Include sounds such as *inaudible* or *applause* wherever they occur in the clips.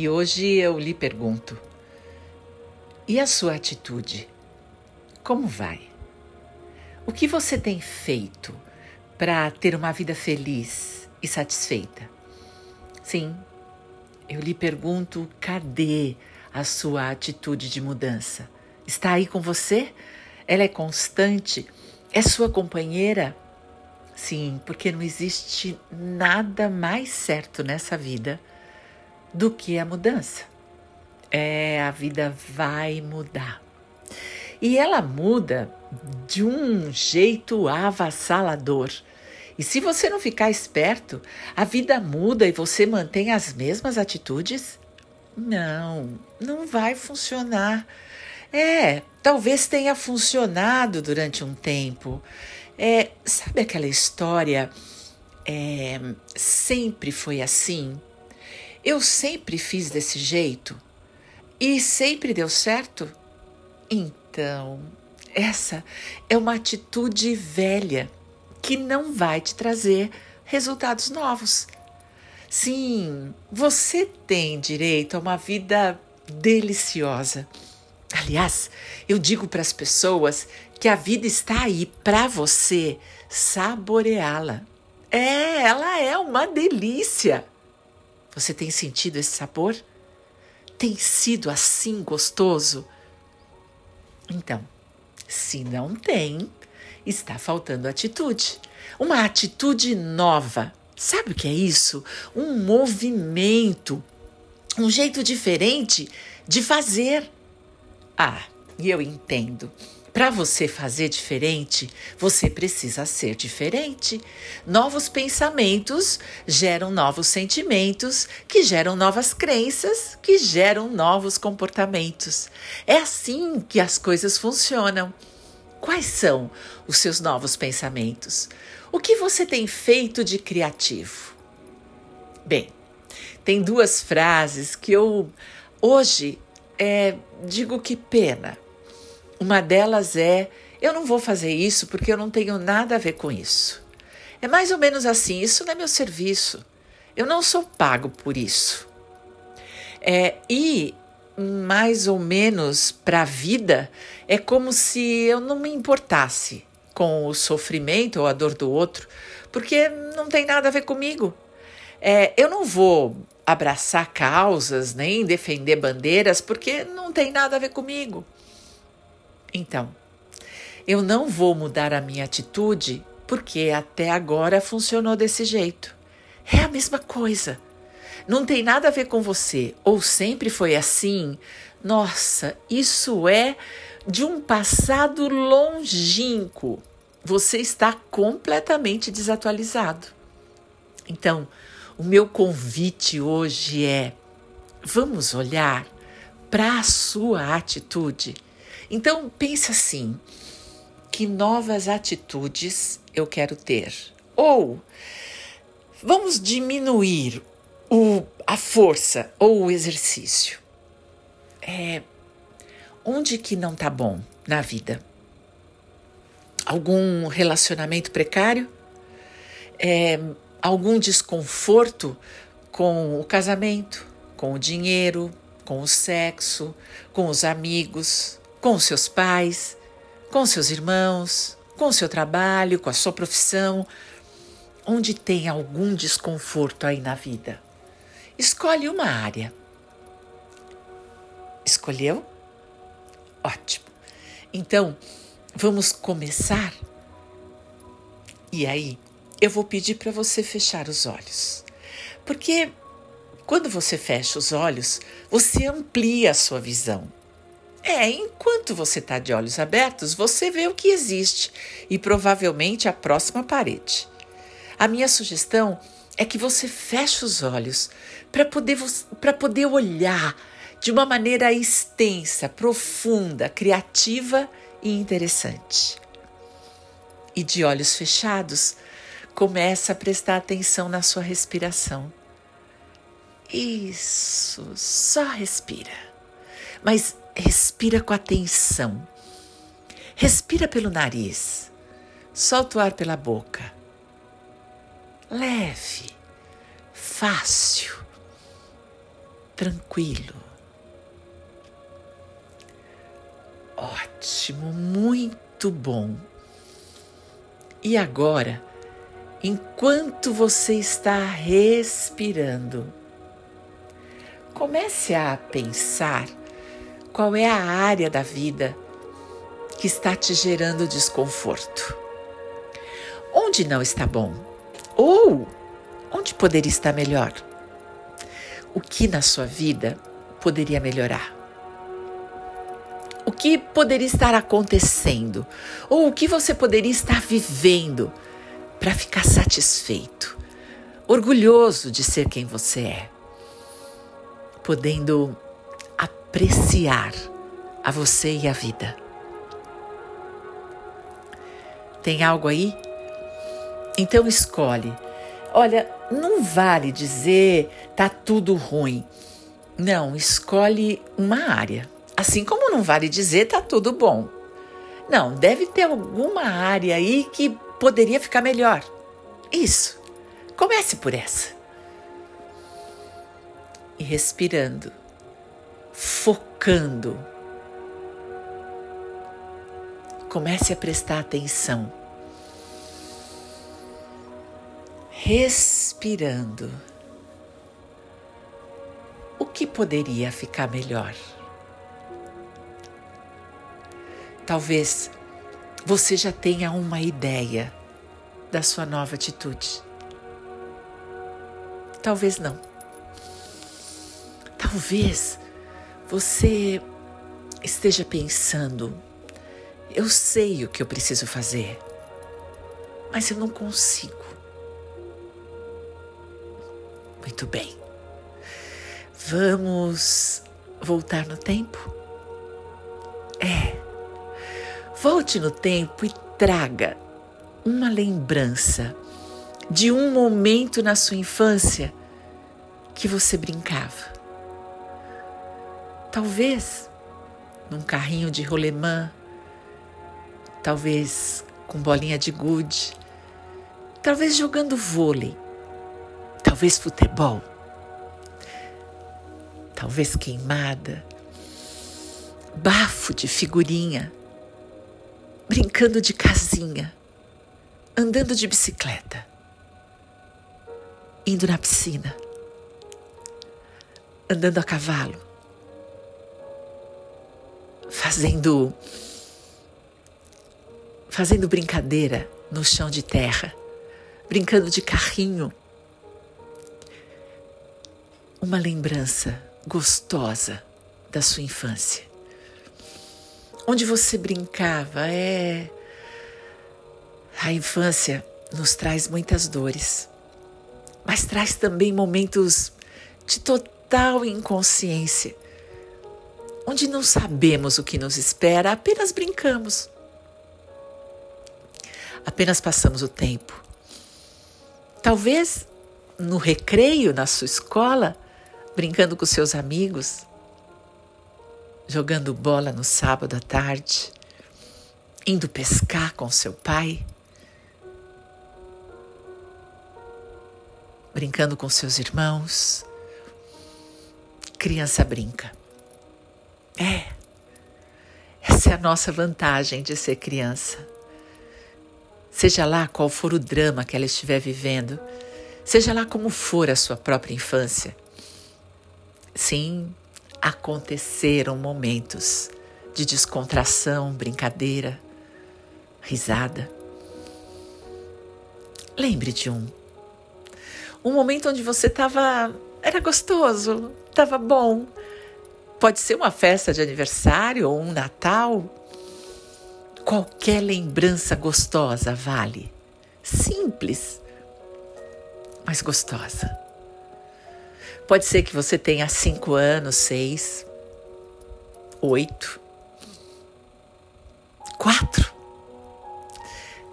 E hoje eu lhe pergunto: e a sua atitude? Como vai? O que você tem feito para ter uma vida feliz e satisfeita? Sim, eu lhe pergunto: cadê a sua atitude de mudança? Está aí com você? Ela é constante? É sua companheira? Sim, porque não existe nada mais certo nessa vida do que a mudança. É, a vida vai mudar. E ela muda de um jeito avassalador. E se você não ficar esperto, a vida muda e você mantém as mesmas atitudes? Não, não vai funcionar. É, talvez tenha funcionado durante um tempo, é, sabe aquela história? É, sempre foi assim. Eu sempre fiz desse jeito e sempre deu certo. Então, essa é uma atitude velha que não vai te trazer resultados novos. Sim, você tem direito a uma vida deliciosa. Aliás, eu digo para as pessoas que a vida está aí para você saboreá-la. É, ela é uma delícia. Você tem sentido esse sabor? Tem sido assim gostoso? Então, se não tem, está faltando atitude. Uma atitude nova. Sabe o que é isso? Um movimento, um jeito diferente de fazer. Ah, e eu entendo. Para você fazer diferente, você precisa ser diferente. Novos pensamentos geram novos sentimentos, que geram novas crenças, que geram novos comportamentos. É assim que as coisas funcionam. Quais são os seus novos pensamentos? O que você tem feito de criativo? Bem, tem duas frases que eu hoje é, digo que pena uma delas é: eu não vou fazer isso porque eu não tenho nada a ver com isso. É mais ou menos assim: isso não é meu serviço. Eu não sou pago por isso. É, e mais ou menos para a vida é como se eu não me importasse com o sofrimento ou a dor do outro, porque não tem nada a ver comigo. É, eu não vou abraçar causas nem defender bandeiras porque não tem nada a ver comigo. Então, eu não vou mudar a minha atitude porque até agora funcionou desse jeito. É a mesma coisa. Não tem nada a ver com você, ou sempre foi assim. Nossa, isso é de um passado longínquo. Você está completamente desatualizado. Então, o meu convite hoje é: vamos olhar para a sua atitude então pense assim: que novas atitudes eu quero ter? Ou vamos diminuir o, a força ou o exercício. É, onde que não tá bom na vida? Algum relacionamento precário? É, algum desconforto com o casamento, com o dinheiro, com o sexo, com os amigos, com seus pais, com seus irmãos, com seu trabalho, com a sua profissão, onde tem algum desconforto aí na vida. Escolhe uma área. Escolheu? Ótimo. Então, vamos começar? E aí, eu vou pedir para você fechar os olhos. Porque quando você fecha os olhos, você amplia a sua visão. É, enquanto você está de olhos abertos, você vê o que existe e provavelmente a próxima parede. A minha sugestão é que você feche os olhos para poder, poder olhar de uma maneira extensa, profunda, criativa e interessante. E de olhos fechados, começa a prestar atenção na sua respiração. Isso, só respira. Mas Respira com atenção. Respira pelo nariz. Solta o ar pela boca. Leve, fácil. tranquilo. Ótimo, muito bom. E agora, enquanto você está respirando, comece a pensar qual é a área da vida que está te gerando desconforto. Onde não está bom? Ou onde poderia estar melhor? O que na sua vida poderia melhorar? O que poderia estar acontecendo? Ou o que você poderia estar vivendo para ficar satisfeito, orgulhoso de ser quem você é, podendo apreciar a você e a vida? Tem algo aí? Então escolhe. Olha, não vale dizer tá tudo ruim. Não, escolhe uma área. Assim como não vale dizer tá tudo bom. Não, deve ter alguma área aí que poderia ficar melhor. Isso. Comece por essa. E respirando, focando Comece a prestar atenção. Respirando. O que poderia ficar melhor? Talvez você já tenha uma ideia da sua nova atitude. Talvez não. Talvez você esteja pensando eu sei o que eu preciso fazer, mas eu não consigo. Muito bem. Vamos voltar no tempo? É. Volte no tempo e traga uma lembrança de um momento na sua infância que você brincava. Talvez num carrinho de rolemã talvez com bolinha de gude, talvez jogando vôlei, talvez futebol, talvez queimada, bafo de figurinha, brincando de casinha, andando de bicicleta, indo na piscina, andando a cavalo, fazendo fazendo brincadeira no chão de terra, brincando de carrinho. Uma lembrança gostosa da sua infância. Onde você brincava é. A infância nos traz muitas dores, mas traz também momentos de total inconsciência, onde não sabemos o que nos espera, apenas brincamos apenas passamos o tempo. Talvez no recreio na sua escola, brincando com seus amigos, jogando bola no sábado à tarde, indo pescar com seu pai, brincando com seus irmãos. Criança brinca. É, essa é a nossa vantagem de ser criança. Seja lá qual for o drama que ela estiver vivendo, seja lá como for a sua própria infância. Sim, aconteceram momentos de descontração, brincadeira, risada. Lembre de um. Um momento onde você estava. Era gostoso, estava bom. Pode ser uma festa de aniversário ou um Natal Qualquer lembrança gostosa vale. Simples, mas gostosa. Pode ser que você tenha cinco anos, seis, oito, quatro.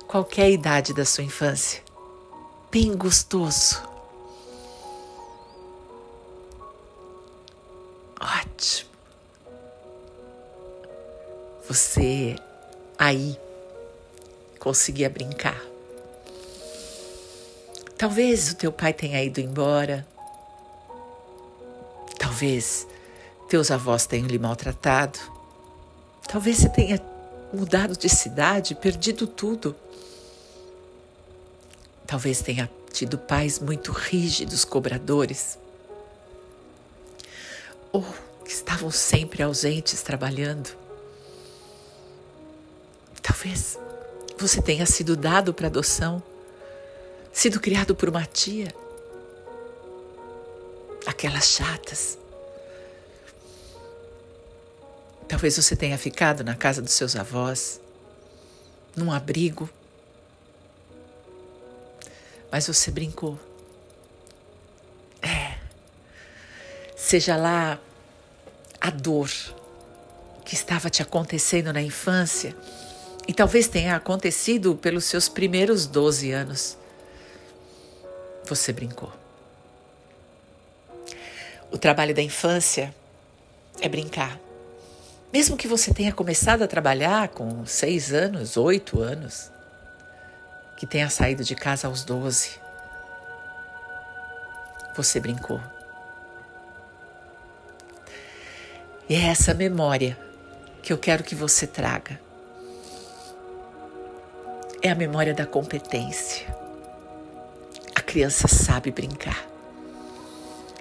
Qualquer idade da sua infância. Bem gostoso. Ótimo. Você aí conseguia brincar. Talvez o teu pai tenha ido embora. Talvez teus avós tenham lhe maltratado. Talvez você tenha mudado de cidade, perdido tudo. Talvez tenha tido pais muito rígidos, cobradores. Ou que estavam sempre ausentes trabalhando. Talvez você tenha sido dado para adoção, sido criado por uma tia. Aquelas chatas. Talvez você tenha ficado na casa dos seus avós, num abrigo. Mas você brincou. Seja lá a dor que estava te acontecendo na infância e talvez tenha acontecido pelos seus primeiros 12 anos. Você brincou. O trabalho da infância é brincar. Mesmo que você tenha começado a trabalhar com seis anos, oito anos, que tenha saído de casa aos doze, você brincou. E é essa memória que eu quero que você traga é a memória da competência. A criança sabe brincar.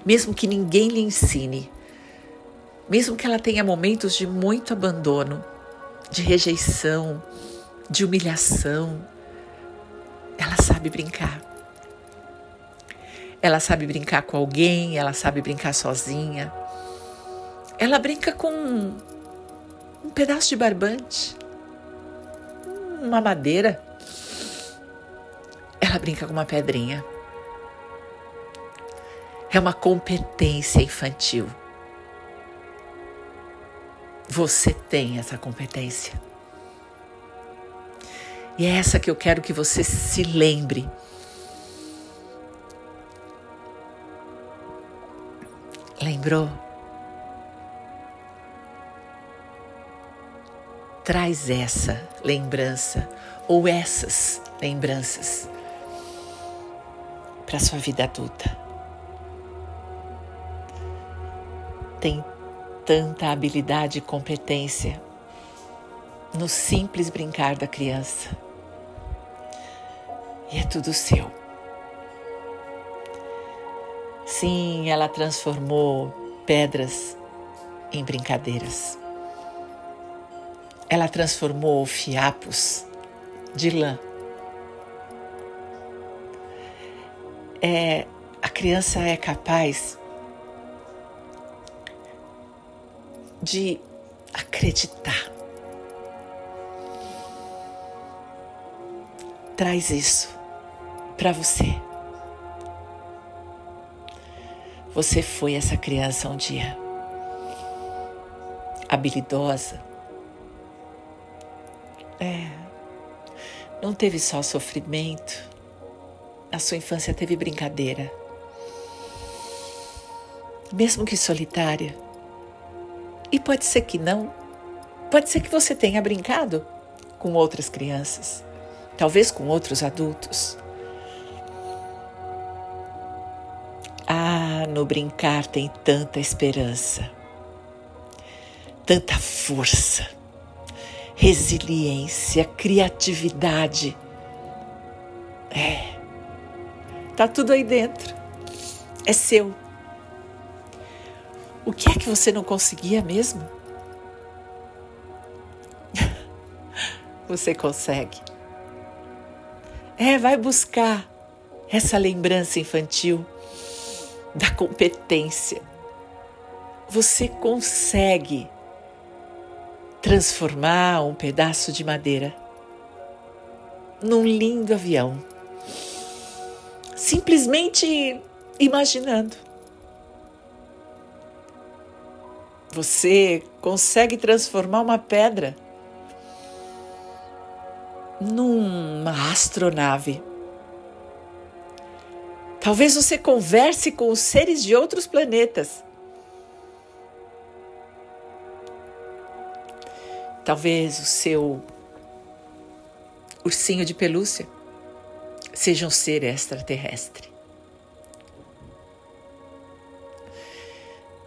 Mesmo que ninguém lhe ensine, mesmo que ela tenha momentos de muito abandono, de rejeição, de humilhação, ela sabe brincar. Ela sabe brincar com alguém, ela sabe brincar sozinha. Ela brinca com um pedaço de barbante, uma madeira, ela brinca com uma pedrinha. É uma competência infantil. Você tem essa competência. E é essa que eu quero que você se lembre. Lembrou? Traz essa lembrança ou essas lembranças para sua vida adulta. Tem tanta habilidade e competência no simples brincar da criança. E é tudo seu. Sim, ela transformou pedras em brincadeiras. Ela transformou fiapos de lã é, a criança é capaz de acreditar. Traz isso para você. Você foi essa criança um dia, habilidosa. É, não teve só sofrimento, na sua infância teve brincadeira, mesmo que solitária. E pode ser que não. Pode ser que você tenha brincado com outras crianças, talvez com outros adultos. Ah, no brincar tem tanta esperança, tanta força, resiliência, criatividade. É. Tá tudo aí dentro. É seu. O que é que você não conseguia mesmo? *laughs* você consegue. É, vai buscar essa lembrança infantil da competência. Você consegue transformar um pedaço de madeira num lindo avião simplesmente imaginando. Você consegue transformar uma pedra numa astronave. Talvez você converse com os seres de outros planetas. Talvez o seu ursinho de pelúcia seja um ser extraterrestre.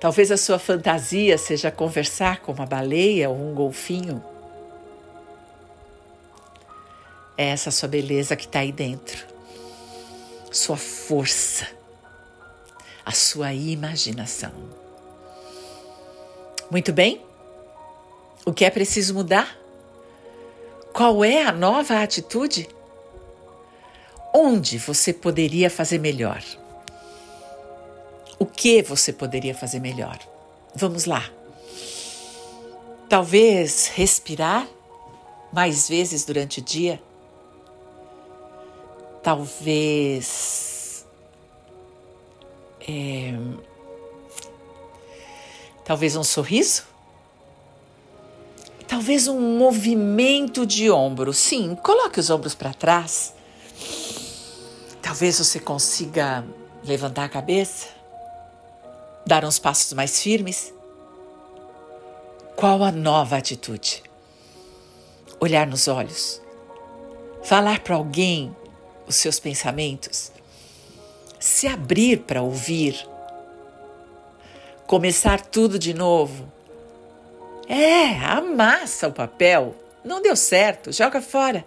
Talvez a sua fantasia seja conversar com uma baleia ou um golfinho. É essa sua beleza que está aí dentro, sua força, a sua imaginação. Muito bem? O que é preciso mudar? Qual é a nova atitude? Onde você poderia fazer melhor? O que você poderia fazer melhor? Vamos lá. Talvez respirar mais vezes durante o dia. Talvez. É, talvez um sorriso. Talvez um movimento de ombro. Sim, coloque os ombros para trás Talvez você consiga levantar a cabeça, dar uns passos mais firmes. Qual a nova atitude? Olhar nos olhos, falar para alguém os seus pensamentos, se abrir para ouvir, começar tudo de novo. É, amassa o papel. Não deu certo, joga fora.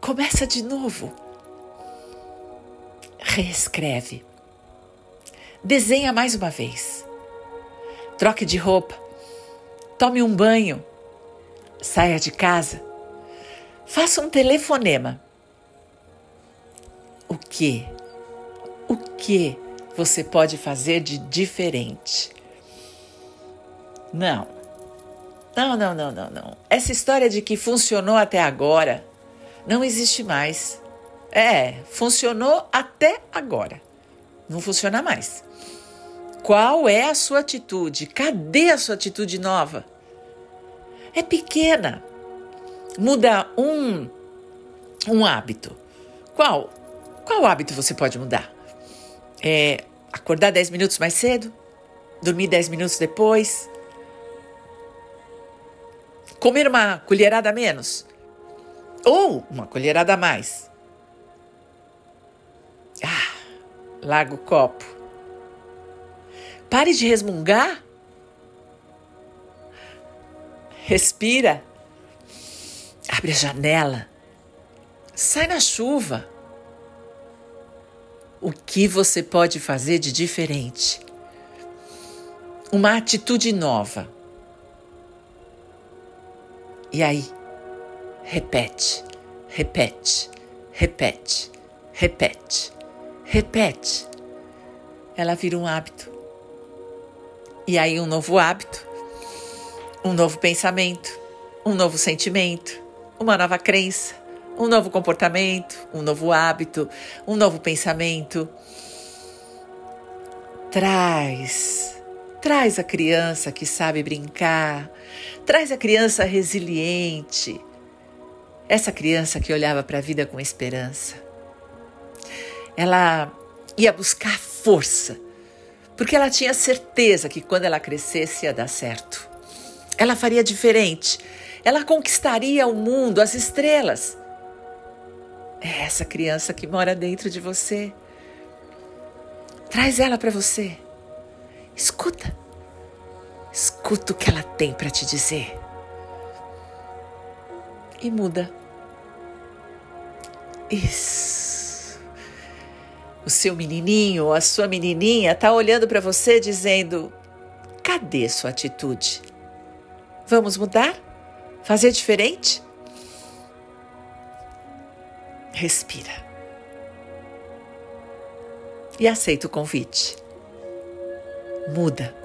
Começa de novo reescreve. Desenha mais uma vez. Troque de roupa. Tome um banho. Saia de casa. Faça um telefonema. O que? O que você pode fazer de diferente? Não. Não, não, não, não, não. Essa história de que funcionou até agora não existe mais. É, funcionou até agora. Não funciona mais. Qual é a sua atitude? Cadê a sua atitude nova? É pequena. Muda um um hábito. Qual? Qual hábito você pode mudar? É acordar 10 minutos mais cedo? Dormir 10 minutos depois? Comer uma colherada a menos? Ou uma colherada a mais? Larga o copo. Pare de resmungar. Respira. Abre a janela. Sai na chuva. O que você pode fazer de diferente? Uma atitude nova. E aí, repete, repete, repete, repete. Repete. Ela vira um hábito. E aí, um novo hábito, um novo pensamento, um novo sentimento, uma nova crença, um novo comportamento, um novo hábito, um novo pensamento. Traz, traz a criança que sabe brincar, traz a criança resiliente, essa criança que olhava para a vida com esperança ela ia buscar força, porque ela tinha certeza que quando ela crescesse ia dar certo. Ela faria diferente. Ela conquistaria o mundo, as estrelas. É essa criança que mora dentro de você. Traz ela para você. Escuta. Escuta o que ela tem para te dizer. E muda. Isso o seu menininho a sua menininha está olhando para você dizendo: cadê sua atitude? Vamos mudar? Fazer diferente? Respira. E aceita o convite. Muda.